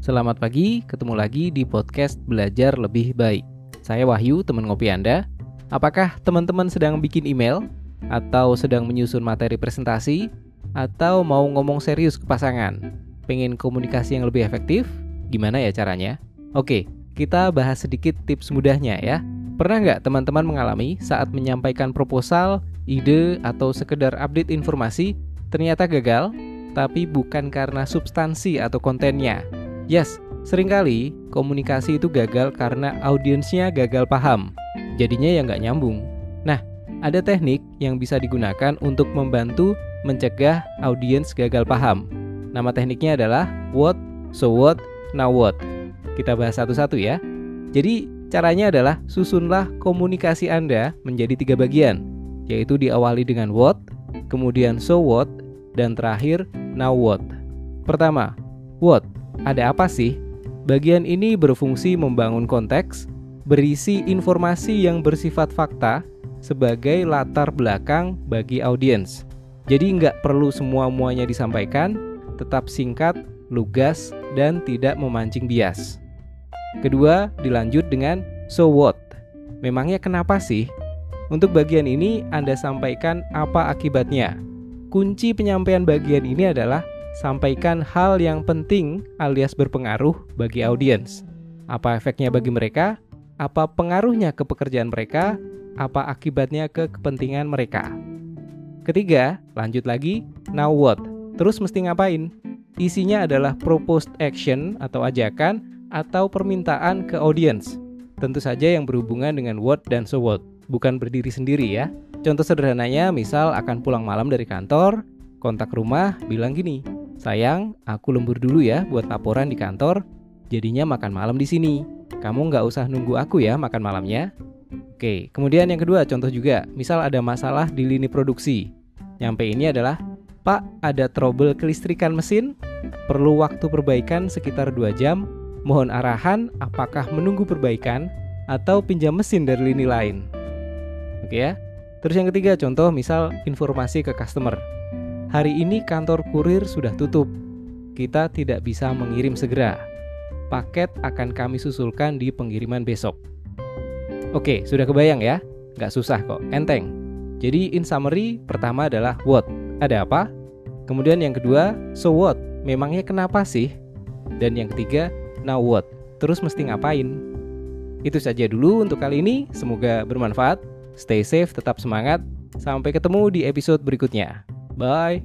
Selamat pagi, ketemu lagi di podcast Belajar Lebih Baik. Saya Wahyu, teman ngopi Anda. Apakah teman-teman sedang bikin email? Atau sedang menyusun materi presentasi? Atau mau ngomong serius ke pasangan? Pengen komunikasi yang lebih efektif? Gimana ya caranya? Oke, kita bahas sedikit tips mudahnya ya. Pernah nggak teman-teman mengalami saat menyampaikan proposal, ide, atau sekedar update informasi, ternyata gagal? Tapi bukan karena substansi atau kontennya, Yes, sering kali komunikasi itu gagal karena audiensnya gagal paham. Jadinya ya nggak nyambung. Nah, ada teknik yang bisa digunakan untuk membantu mencegah audiens gagal paham. Nama tekniknya adalah what, so what, now what. Kita bahas satu-satu ya. Jadi, caranya adalah susunlah komunikasi Anda menjadi tiga bagian, yaitu diawali dengan what, kemudian so what, dan terakhir now what. Pertama, what ada apa sih? Bagian ini berfungsi membangun konteks, berisi informasi yang bersifat fakta sebagai latar belakang bagi audiens. Jadi nggak perlu semua-muanya disampaikan, tetap singkat, lugas, dan tidak memancing bias. Kedua, dilanjut dengan so what. Memangnya kenapa sih? Untuk bagian ini Anda sampaikan apa akibatnya. Kunci penyampaian bagian ini adalah sampaikan hal yang penting alias berpengaruh bagi audiens. Apa efeknya bagi mereka? Apa pengaruhnya ke pekerjaan mereka? Apa akibatnya ke kepentingan mereka? Ketiga, lanjut lagi, now what? Terus mesti ngapain? Isinya adalah proposed action atau ajakan atau permintaan ke audiens. Tentu saja yang berhubungan dengan what dan so what, bukan berdiri sendiri ya. Contoh sederhananya, misal akan pulang malam dari kantor, kontak rumah bilang gini, Sayang, aku lembur dulu ya buat laporan di kantor. Jadinya makan malam di sini. Kamu nggak usah nunggu aku ya makan malamnya. Oke, kemudian yang kedua contoh juga. Misal ada masalah di lini produksi. Nyampe ini adalah, Pak, ada trouble kelistrikan mesin. Perlu waktu perbaikan sekitar 2 jam. Mohon arahan apakah menunggu perbaikan atau pinjam mesin dari lini lain. Oke ya. Terus yang ketiga contoh misal informasi ke customer. Hari ini kantor kurir sudah tutup. Kita tidak bisa mengirim segera. Paket akan kami susulkan di pengiriman besok. Oke, sudah kebayang ya? Nggak susah kok, enteng. Jadi in summary, pertama adalah what, ada apa? Kemudian yang kedua, so what, memangnya kenapa sih? Dan yang ketiga, now what, terus mesti ngapain? Itu saja dulu untuk kali ini, semoga bermanfaat. Stay safe, tetap semangat. Sampai ketemu di episode berikutnya. Bye.